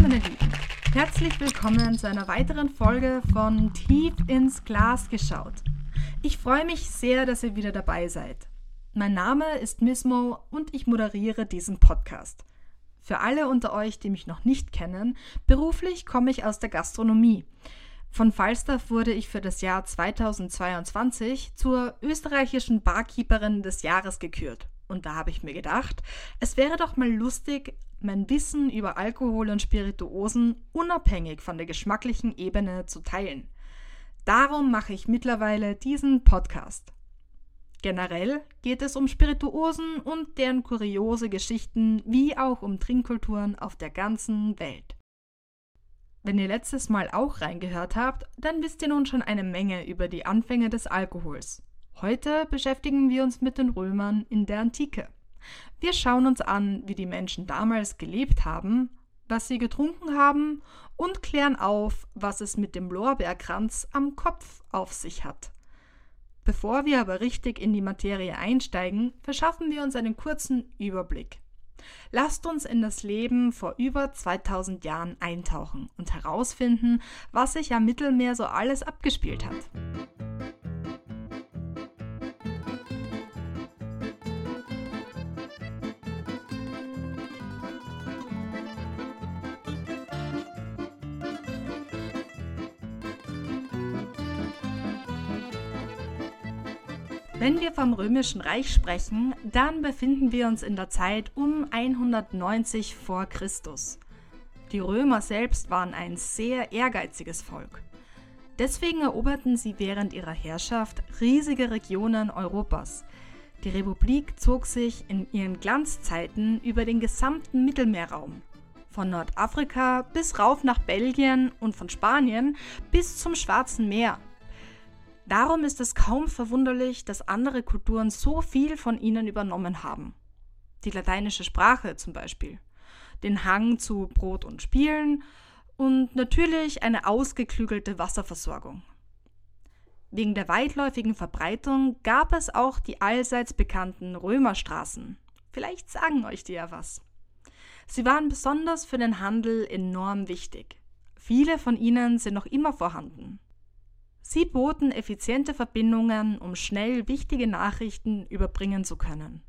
meine Lieben, herzlich willkommen zu einer weiteren Folge von Tief ins Glas geschaut. Ich freue mich sehr, dass ihr wieder dabei seid. Mein Name ist Mismo und ich moderiere diesen Podcast. Für alle unter euch, die mich noch nicht kennen, beruflich komme ich aus der Gastronomie. Von Falstaff wurde ich für das Jahr 2022 zur österreichischen Barkeeperin des Jahres gekürt. Und da habe ich mir gedacht, es wäre doch mal lustig, mein Wissen über Alkohol und Spirituosen unabhängig von der geschmacklichen Ebene zu teilen. Darum mache ich mittlerweile diesen Podcast. Generell geht es um Spirituosen und deren kuriose Geschichten, wie auch um Trinkkulturen auf der ganzen Welt. Wenn ihr letztes Mal auch reingehört habt, dann wisst ihr nun schon eine Menge über die Anfänge des Alkohols. Heute beschäftigen wir uns mit den Römern in der Antike. Wir schauen uns an, wie die Menschen damals gelebt haben, was sie getrunken haben und klären auf, was es mit dem Lorbeerkranz am Kopf auf sich hat. Bevor wir aber richtig in die Materie einsteigen, verschaffen wir uns einen kurzen Überblick. Lasst uns in das Leben vor über 2000 Jahren eintauchen und herausfinden, was sich am Mittelmeer so alles abgespielt hat. Wenn wir vom Römischen Reich sprechen, dann befinden wir uns in der Zeit um 190 vor Christus. Die Römer selbst waren ein sehr ehrgeiziges Volk. Deswegen eroberten sie während ihrer Herrschaft riesige Regionen Europas. Die Republik zog sich in ihren Glanzzeiten über den gesamten Mittelmeerraum. Von Nordafrika bis rauf nach Belgien und von Spanien bis zum Schwarzen Meer Darum ist es kaum verwunderlich, dass andere Kulturen so viel von ihnen übernommen haben. Die lateinische Sprache zum Beispiel, den Hang zu Brot und Spielen und natürlich eine ausgeklügelte Wasserversorgung. Wegen der weitläufigen Verbreitung gab es auch die allseits bekannten Römerstraßen. Vielleicht sagen euch die ja was. Sie waren besonders für den Handel enorm wichtig. Viele von ihnen sind noch immer vorhanden. Sie boten effiziente Verbindungen, um schnell wichtige Nachrichten überbringen zu können.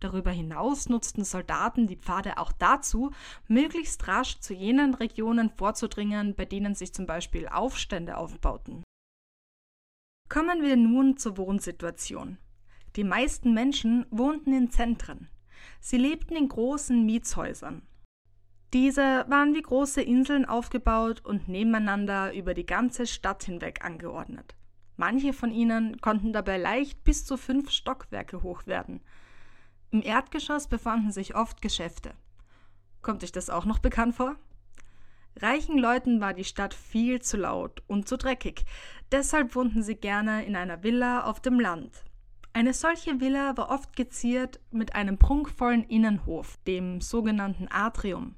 Darüber hinaus nutzten Soldaten die Pfade auch dazu, möglichst rasch zu jenen Regionen vorzudringen, bei denen sich zum Beispiel Aufstände aufbauten. Kommen wir nun zur Wohnsituation. Die meisten Menschen wohnten in Zentren. Sie lebten in großen Mietshäusern. Diese waren wie große Inseln aufgebaut und nebeneinander über die ganze Stadt hinweg angeordnet. Manche von ihnen konnten dabei leicht bis zu fünf Stockwerke hoch werden. Im Erdgeschoss befanden sich oft Geschäfte. Kommt euch das auch noch bekannt vor? Reichen Leuten war die Stadt viel zu laut und zu dreckig, deshalb wohnten sie gerne in einer Villa auf dem Land. Eine solche Villa war oft geziert mit einem prunkvollen Innenhof, dem sogenannten Atrium.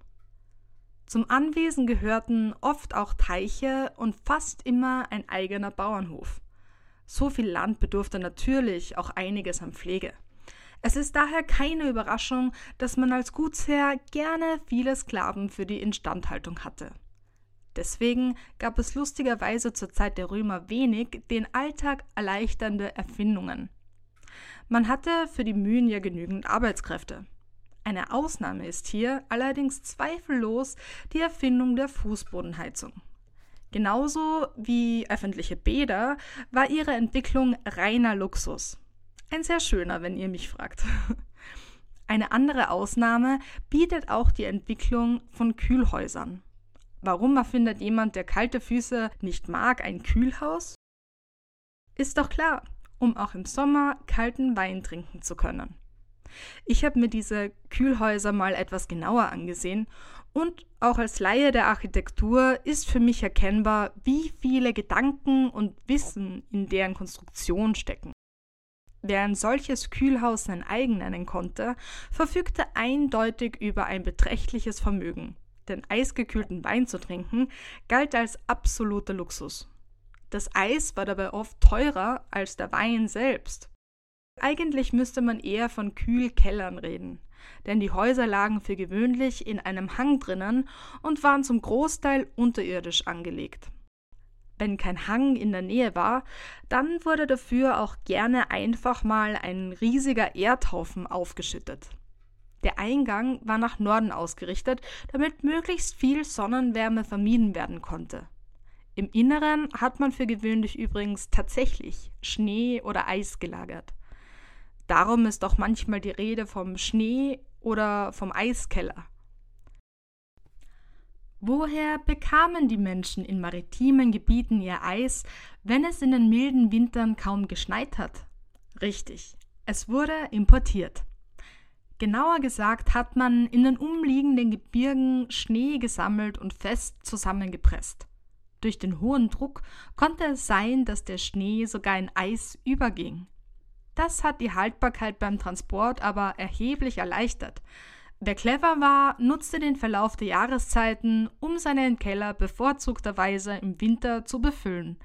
Zum Anwesen gehörten oft auch Teiche und fast immer ein eigener Bauernhof. So viel Land bedurfte natürlich auch einiges an Pflege. Es ist daher keine Überraschung, dass man als Gutsherr gerne viele Sklaven für die Instandhaltung hatte. Deswegen gab es lustigerweise zur Zeit der Römer wenig den Alltag erleichternde Erfindungen. Man hatte für die Mühen ja genügend Arbeitskräfte. Eine Ausnahme ist hier allerdings zweifellos die Erfindung der Fußbodenheizung. Genauso wie öffentliche Bäder war ihre Entwicklung reiner Luxus. Ein sehr schöner, wenn ihr mich fragt. Eine andere Ausnahme bietet auch die Entwicklung von Kühlhäusern. Warum erfindet jemand, der kalte Füße nicht mag, ein Kühlhaus? Ist doch klar, um auch im Sommer kalten Wein trinken zu können. Ich habe mir diese Kühlhäuser mal etwas genauer angesehen und auch als Laie der Architektur ist für mich erkennbar, wie viele Gedanken und Wissen in deren Konstruktion stecken. Wer ein solches Kühlhaus sein eigen nennen konnte, verfügte eindeutig über ein beträchtliches Vermögen. Denn eisgekühlten Wein zu trinken galt als absoluter Luxus. Das Eis war dabei oft teurer als der Wein selbst. Eigentlich müsste man eher von Kühlkellern reden. denn die Häuser lagen für gewöhnlich in einem Hang drinnen und waren zum Großteil unterirdisch angelegt. Wenn kein Hang in der Nähe war, dann wurde dafür auch gerne einfach mal ein riesiger Erdhaufen aufgeschüttet. Der Eingang war nach Norden ausgerichtet, damit möglichst viel Sonnenwärme vermieden werden konnte. Im Inneren hat man für gewöhnlich übrigens tatsächlich Schnee oder Eis gelagert. Darum ist auch manchmal die Rede vom Schnee oder vom Eiskeller. Woher bekamen die Menschen in maritimen Gebieten ihr Eis, wenn es in den milden Wintern kaum geschneit hat? Richtig, es wurde importiert. Genauer gesagt hat man in den umliegenden Gebirgen Schnee gesammelt und fest zusammengepresst. Durch den hohen Druck konnte es sein, dass der Schnee sogar in Eis überging. Das hat die Haltbarkeit beim Transport aber erheblich erleichtert. Wer clever war, nutzte den Verlauf der Jahreszeiten, um seinen Keller bevorzugterweise im Winter zu befüllen.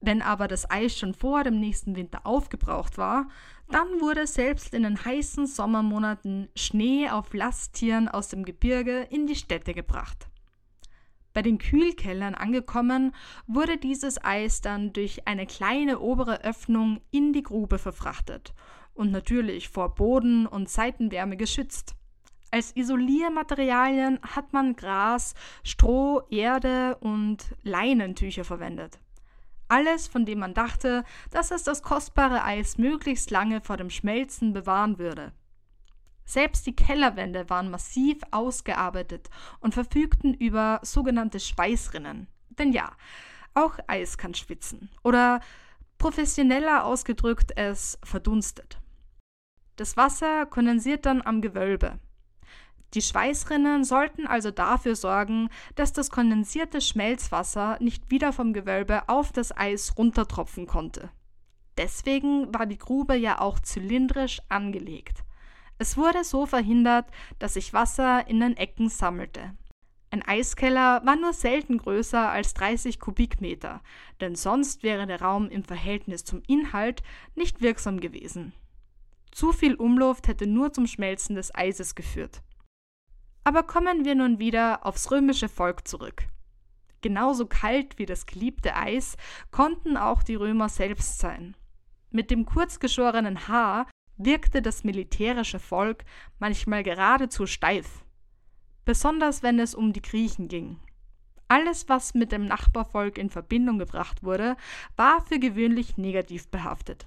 Wenn aber das Eis schon vor dem nächsten Winter aufgebraucht war, dann wurde selbst in den heißen Sommermonaten Schnee auf Lasttieren aus dem Gebirge in die Städte gebracht. Bei den Kühlkellern angekommen, wurde dieses Eis dann durch eine kleine obere Öffnung in die Grube verfrachtet und natürlich vor Boden- und Seitenwärme geschützt. Als Isoliermaterialien hat man Gras, Stroh, Erde und Leinentücher verwendet. Alles, von dem man dachte, dass es das kostbare Eis möglichst lange vor dem Schmelzen bewahren würde. Selbst die Kellerwände waren massiv ausgearbeitet und verfügten über sogenannte Schweißrinnen. Denn ja, auch Eis kann schwitzen. Oder professioneller ausgedrückt, es verdunstet. Das Wasser kondensiert dann am Gewölbe. Die Schweißrinnen sollten also dafür sorgen, dass das kondensierte Schmelzwasser nicht wieder vom Gewölbe auf das Eis runtertropfen konnte. Deswegen war die Grube ja auch zylindrisch angelegt. Es wurde so verhindert, dass sich Wasser in den Ecken sammelte. Ein Eiskeller war nur selten größer als 30 Kubikmeter, denn sonst wäre der Raum im Verhältnis zum Inhalt nicht wirksam gewesen. Zu viel Umluft hätte nur zum Schmelzen des Eises geführt. Aber kommen wir nun wieder aufs römische Volk zurück. Genauso kalt wie das geliebte Eis konnten auch die Römer selbst sein. Mit dem kurzgeschorenen Haar wirkte das militärische Volk manchmal geradezu steif, besonders wenn es um die Griechen ging. Alles, was mit dem Nachbarvolk in Verbindung gebracht wurde, war für gewöhnlich negativ behaftet.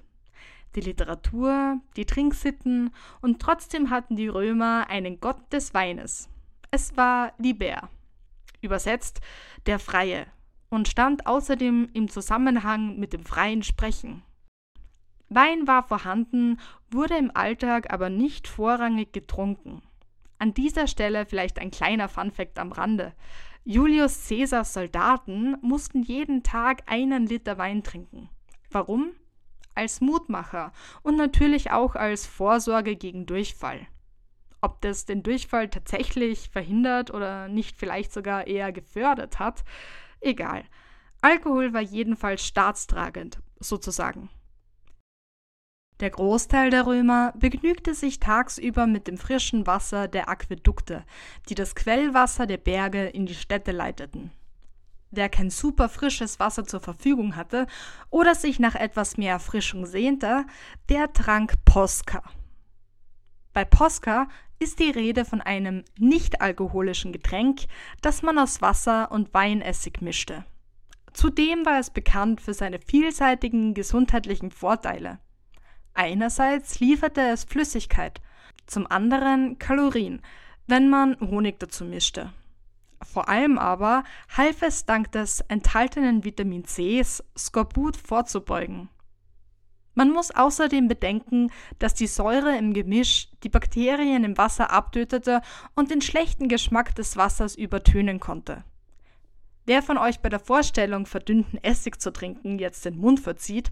Die Literatur, die Trinksitten und trotzdem hatten die Römer einen Gott des Weines. Es war Liber, übersetzt der Freie, und stand außerdem im Zusammenhang mit dem freien Sprechen. Wein war vorhanden, wurde im Alltag aber nicht vorrangig getrunken. An dieser Stelle vielleicht ein kleiner Funfact am Rande. Julius Caesars Soldaten mussten jeden Tag einen Liter Wein trinken. Warum? Als Mutmacher und natürlich auch als Vorsorge gegen Durchfall. Ob das den Durchfall tatsächlich verhindert oder nicht vielleicht sogar eher gefördert hat, egal. Alkohol war jedenfalls staatstragend, sozusagen. Der Großteil der Römer begnügte sich tagsüber mit dem frischen Wasser der Aquädukte, die das Quellwasser der Berge in die Städte leiteten. Wer kein super frisches Wasser zur Verfügung hatte oder sich nach etwas mehr Erfrischung sehnte, der trank Posca. Bei Posca ist die Rede von einem nicht-alkoholischen Getränk, das man aus Wasser und Weinessig mischte. Zudem war es bekannt für seine vielseitigen gesundheitlichen Vorteile. Einerseits lieferte es Flüssigkeit, zum anderen Kalorien, wenn man Honig dazu mischte. Vor allem aber half es dank des enthaltenen Vitamin Cs, Skorbut vorzubeugen. Man muss außerdem bedenken, dass die Säure im Gemisch die Bakterien im Wasser abtötete und den schlechten Geschmack des Wassers übertönen konnte. Wer von euch bei der Vorstellung, verdünnten Essig zu trinken, jetzt den Mund verzieht,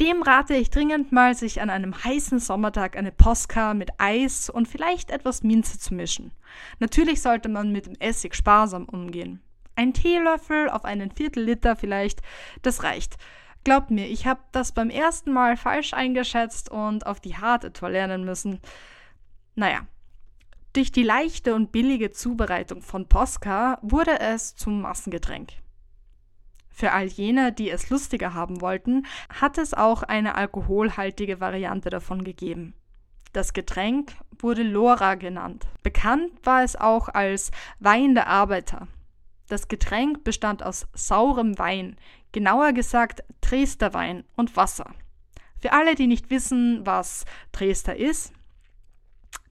dem rate ich dringend mal, sich an einem heißen Sommertag eine Posca mit Eis und vielleicht etwas Minze zu mischen. Natürlich sollte man mit dem Essig sparsam umgehen. Ein Teelöffel auf einen Viertel Liter vielleicht, das reicht. Glaubt mir, ich habe das beim ersten Mal falsch eingeschätzt und auf die harte Tour lernen müssen. Naja, Durch die leichte und billige Zubereitung von Posca wurde es zum Massengetränk. Für all jene, die es lustiger haben wollten, hat es auch eine alkoholhaltige Variante davon gegeben. Das Getränk wurde Lora genannt. Bekannt war es auch als Wein der Arbeiter. Das Getränk bestand aus saurem Wein, genauer gesagt Dresder Wein und Wasser. Für alle, die nicht wissen, was Dresder ist,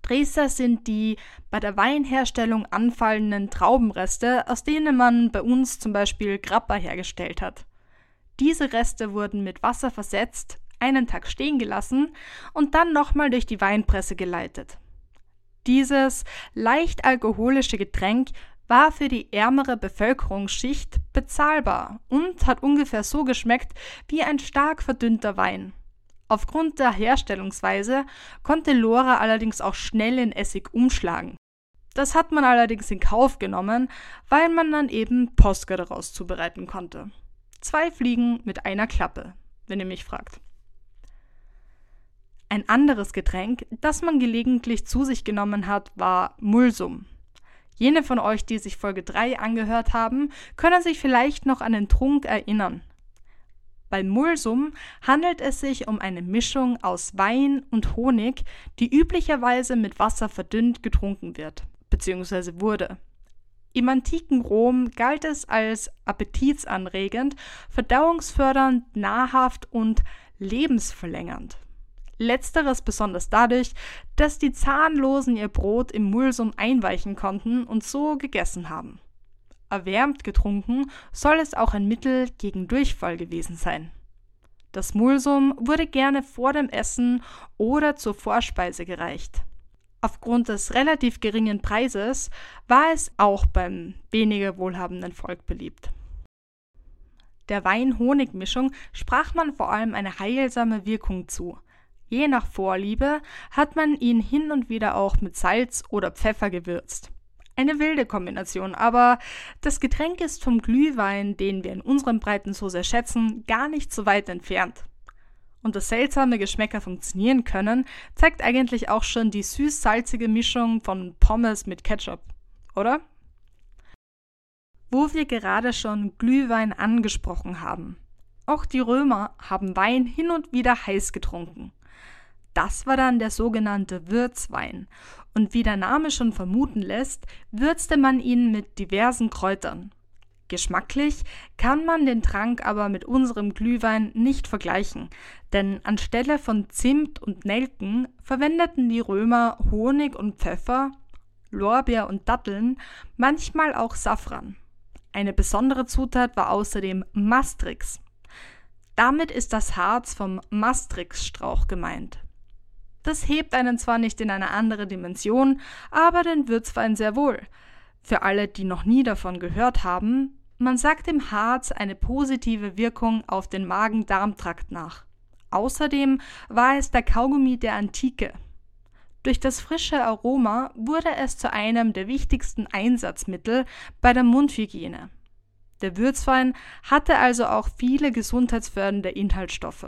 Dresder sind die bei der Weinherstellung anfallenden Traubenreste, aus denen man bei uns zum Beispiel Grappa hergestellt hat. Diese Reste wurden mit Wasser versetzt, einen Tag stehen gelassen und dann nochmal durch die Weinpresse geleitet. Dieses leicht alkoholische Getränk war für die ärmere Bevölkerungsschicht bezahlbar und hat ungefähr so geschmeckt wie ein stark verdünnter Wein. Aufgrund der Herstellungsweise konnte Lora allerdings auch schnell in Essig umschlagen. Das hat man allerdings in Kauf genommen, weil man dann eben Posca daraus zubereiten konnte. Zwei Fliegen mit einer Klappe, wenn ihr mich fragt. Ein anderes Getränk, das man gelegentlich zu sich genommen hat, war Mulsum. Jene von euch, die sich Folge 3 angehört haben, können sich vielleicht noch an den Trunk erinnern. Bei Mulsum handelt es sich um eine Mischung aus Wein und Honig, die üblicherweise mit Wasser verdünnt getrunken wird bzw. wurde. Im antiken Rom galt es als appetitsanregend, verdauungsfördernd, nahrhaft und lebensverlängernd. Letzteres besonders dadurch, dass die Zahnlosen ihr Brot im Mulsum einweichen konnten und so gegessen haben. Erwärmt getrunken soll es auch ein Mittel gegen Durchfall gewesen sein. Das Mulsum wurde gerne vor dem Essen oder zur Vorspeise gereicht. Aufgrund des relativ geringen Preises war es auch beim weniger wohlhabenden Volk beliebt. Der Wein-Honig-Mischung sprach man vor allem eine heilsame Wirkung zu. Je nach Vorliebe hat man ihn hin und wieder auch mit Salz oder Pfeffer gewürzt. Eine wilde Kombination, aber das Getränk ist vom Glühwein, den wir in unseren Breiten so sehr schätzen, gar nicht so weit entfernt. Und dass seltsame Geschmäcker funktionieren können, zeigt eigentlich auch schon die süß-salzige Mischung von Pommes mit Ketchup, oder? Wo wir gerade schon Glühwein angesprochen haben. Auch die Römer haben Wein hin und wieder heiß getrunken. Das war dann der sogenannte Würzwein. Und wie der Name schon vermuten lässt, würzte man ihn mit diversen Kräutern. Geschmacklich kann man den Trank aber mit unserem Glühwein nicht vergleichen, denn anstelle von Zimt und Nelken verwendeten die Römer Honig und Pfeffer, Lorbeer und Datteln, manchmal auch Safran. Eine besondere Zutat war außerdem Mastrix. Damit ist das Harz vom Mastrixstrauch gemeint. Das hebt einen zwar nicht in eine andere Dimension, aber den Würzwein sehr wohl. Für alle, die noch nie davon gehört haben, man sagt dem Harz eine positive Wirkung auf den Magen-Darm-Trakt nach. Außerdem war es der Kaugummi der Antike. Durch das frische Aroma wurde es zu einem der wichtigsten Einsatzmittel bei der Mundhygiene. Der Würzwein hatte also auch viele gesundheitsfördernde Inhaltsstoffe.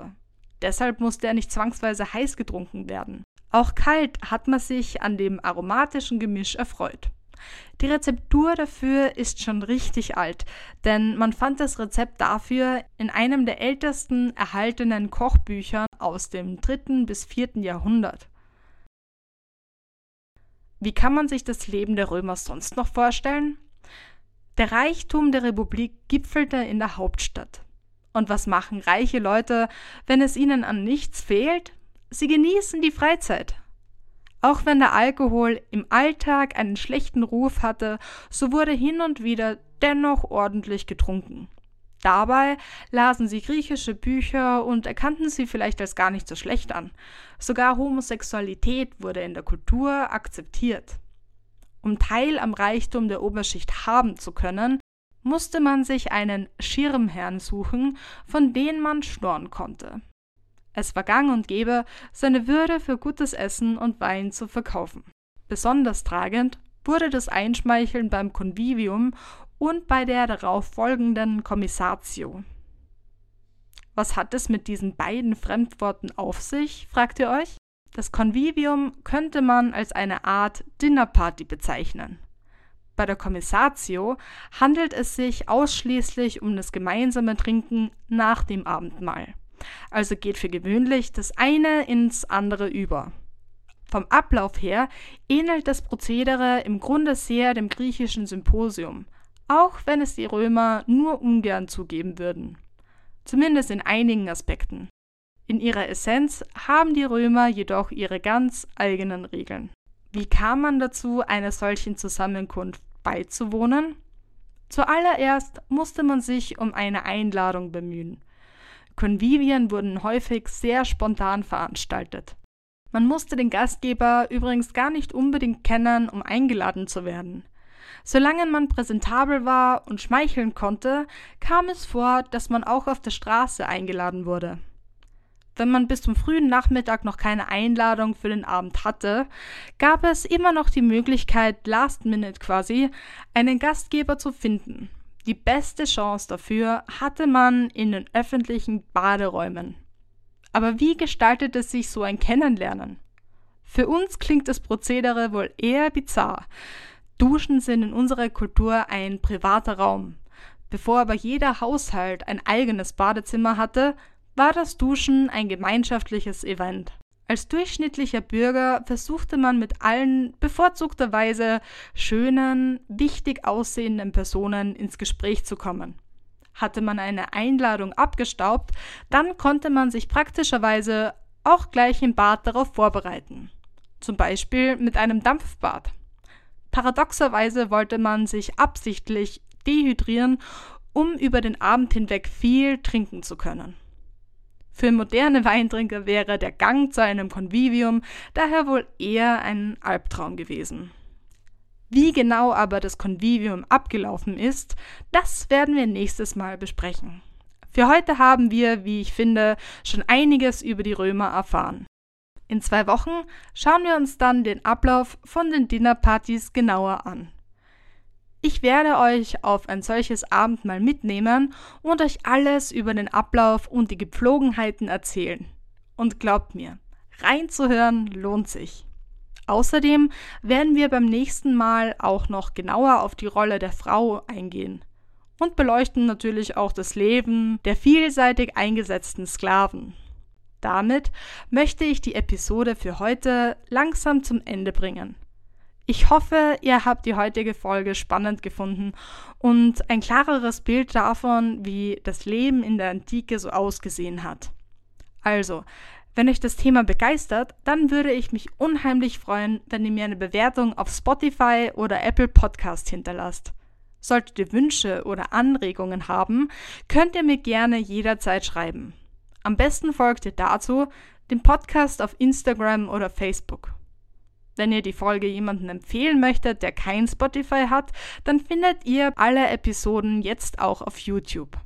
Deshalb musste er nicht zwangsweise heiß getrunken werden. Auch kalt hat man sich an dem aromatischen Gemisch erfreut. Die Rezeptur dafür ist schon richtig alt, denn man fand das Rezept dafür in einem der ältesten erhaltenen Kochbücher aus dem dritten bis vierten Jahrhundert. Wie kann man sich das Leben der Römer sonst noch vorstellen? Der Reichtum der Republik gipfelte in der Hauptstadt. Und was machen reiche Leute, wenn es ihnen an nichts fehlt? Sie genießen die Freizeit. Auch wenn der Alkohol im Alltag einen schlechten Ruf hatte, so wurde hin und wieder dennoch ordentlich getrunken. Dabei lasen sie griechische Bücher und erkannten sie vielleicht als gar nicht so schlecht an. Sogar Homosexualität wurde in der Kultur akzeptiert. Um Teil am Reichtum der Oberschicht haben zu können, musste man sich einen Schirmherrn suchen, von dem man schnorren konnte. Es war gang und gäbe, seine Würde für gutes Essen und Wein zu verkaufen. Besonders tragend wurde das Einschmeicheln beim Convivium und bei der darauf folgenden Kommissatio. Was hat es mit diesen beiden Fremdworten auf sich, fragt ihr euch? Das Convivium könnte man als eine Art Dinnerparty bezeichnen. Bei der Commissatio handelt es sich ausschließlich um das gemeinsame Trinken nach dem Abendmahl. Also geht für gewöhnlich das eine ins andere über. Vom Ablauf her ähnelt das Prozedere im Grunde sehr dem griechischen Symposium, auch wenn es die Römer nur ungern zugeben würden. Zumindest in einigen Aspekten. In ihrer Essenz haben die Römer jedoch ihre ganz eigenen Regeln. Wie kam man dazu, einer solchen Zusammenkunft beizuwohnen? Zuallererst musste man sich um eine Einladung bemühen. Konvivien wurden häufig sehr spontan veranstaltet. Man musste den Gastgeber übrigens gar nicht unbedingt kennen, um eingeladen zu werden. Solange man präsentabel war und schmeicheln konnte, kam es vor, dass man auch auf der Straße eingeladen wurde. Wenn man bis zum frühen Nachmittag noch keine Einladung für den Abend hatte, gab es immer noch die Möglichkeit, last minute quasi, einen Gastgeber zu finden. Die beste Chance dafür hatte man in den öffentlichen Baderäumen. Aber wie gestaltete sich so ein Kennenlernen? Für uns klingt das Prozedere wohl eher bizarr. Duschen sind in unserer Kultur ein privater Raum. Bevor aber jeder Haushalt ein eigenes Badezimmer hatte, war das Duschen ein gemeinschaftliches Event. Als durchschnittlicher Bürger versuchte man mit allen bevorzugterweise schönen, wichtig aussehenden Personen ins Gespräch zu kommen. Hatte man eine Einladung abgestaubt, dann konnte man sich praktischerweise auch gleich im Bad darauf vorbereiten. Zum Beispiel mit einem Dampfbad. Paradoxerweise wollte man sich absichtlich dehydrieren, um über den Abend hinweg viel trinken zu können. Für moderne Weintrinker wäre der Gang zu einem Convivium daher wohl eher ein Albtraum gewesen. Wie genau aber das Convivium abgelaufen ist, das werden wir nächstes Mal besprechen. Für heute haben wir, wie ich finde, schon einiges über die Römer erfahren. In zwei Wochen schauen wir uns dann den Ablauf von den Dinnerpartys genauer an. Ich werde euch auf ein solches Abendmahl mitnehmen und euch alles über den Ablauf und die Gepflogenheiten erzählen. Und glaubt mir, reinzuhören lohnt sich. Außerdem werden wir beim nächsten Mal auch noch genauer auf die Rolle der Frau eingehen und beleuchten natürlich auch das Leben der vielseitig eingesetzten Sklaven. Damit möchte ich die Episode für heute langsam zum Ende bringen. Ich hoffe, ihr habt die heutige Folge spannend gefunden und ein klareres Bild davon, wie das Leben in der Antike so ausgesehen hat. Also, wenn euch das Thema begeistert, dann würde ich mich unheimlich freuen, wenn ihr mir eine Bewertung auf Spotify oder Apple Podcast hinterlasst. Solltet ihr Wünsche oder Anregungen haben, könnt ihr mir gerne jederzeit schreiben. Am besten folgt ihr dazu dem Podcast auf Instagram oder Facebook. Wenn ihr die Folge jemandem empfehlen möchtet, der kein Spotify hat, dann findet ihr alle Episoden jetzt auch auf YouTube.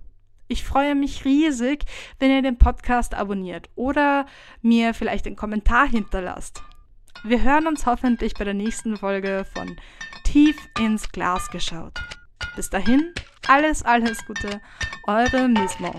Ich freue mich riesig, wenn ihr den Podcast abonniert oder mir vielleicht einen Kommentar hinterlasst. Wir hören uns hoffentlich bei der nächsten Folge von Tief ins Glas geschaut. Bis dahin, alles, alles Gute, eure Miss Mo.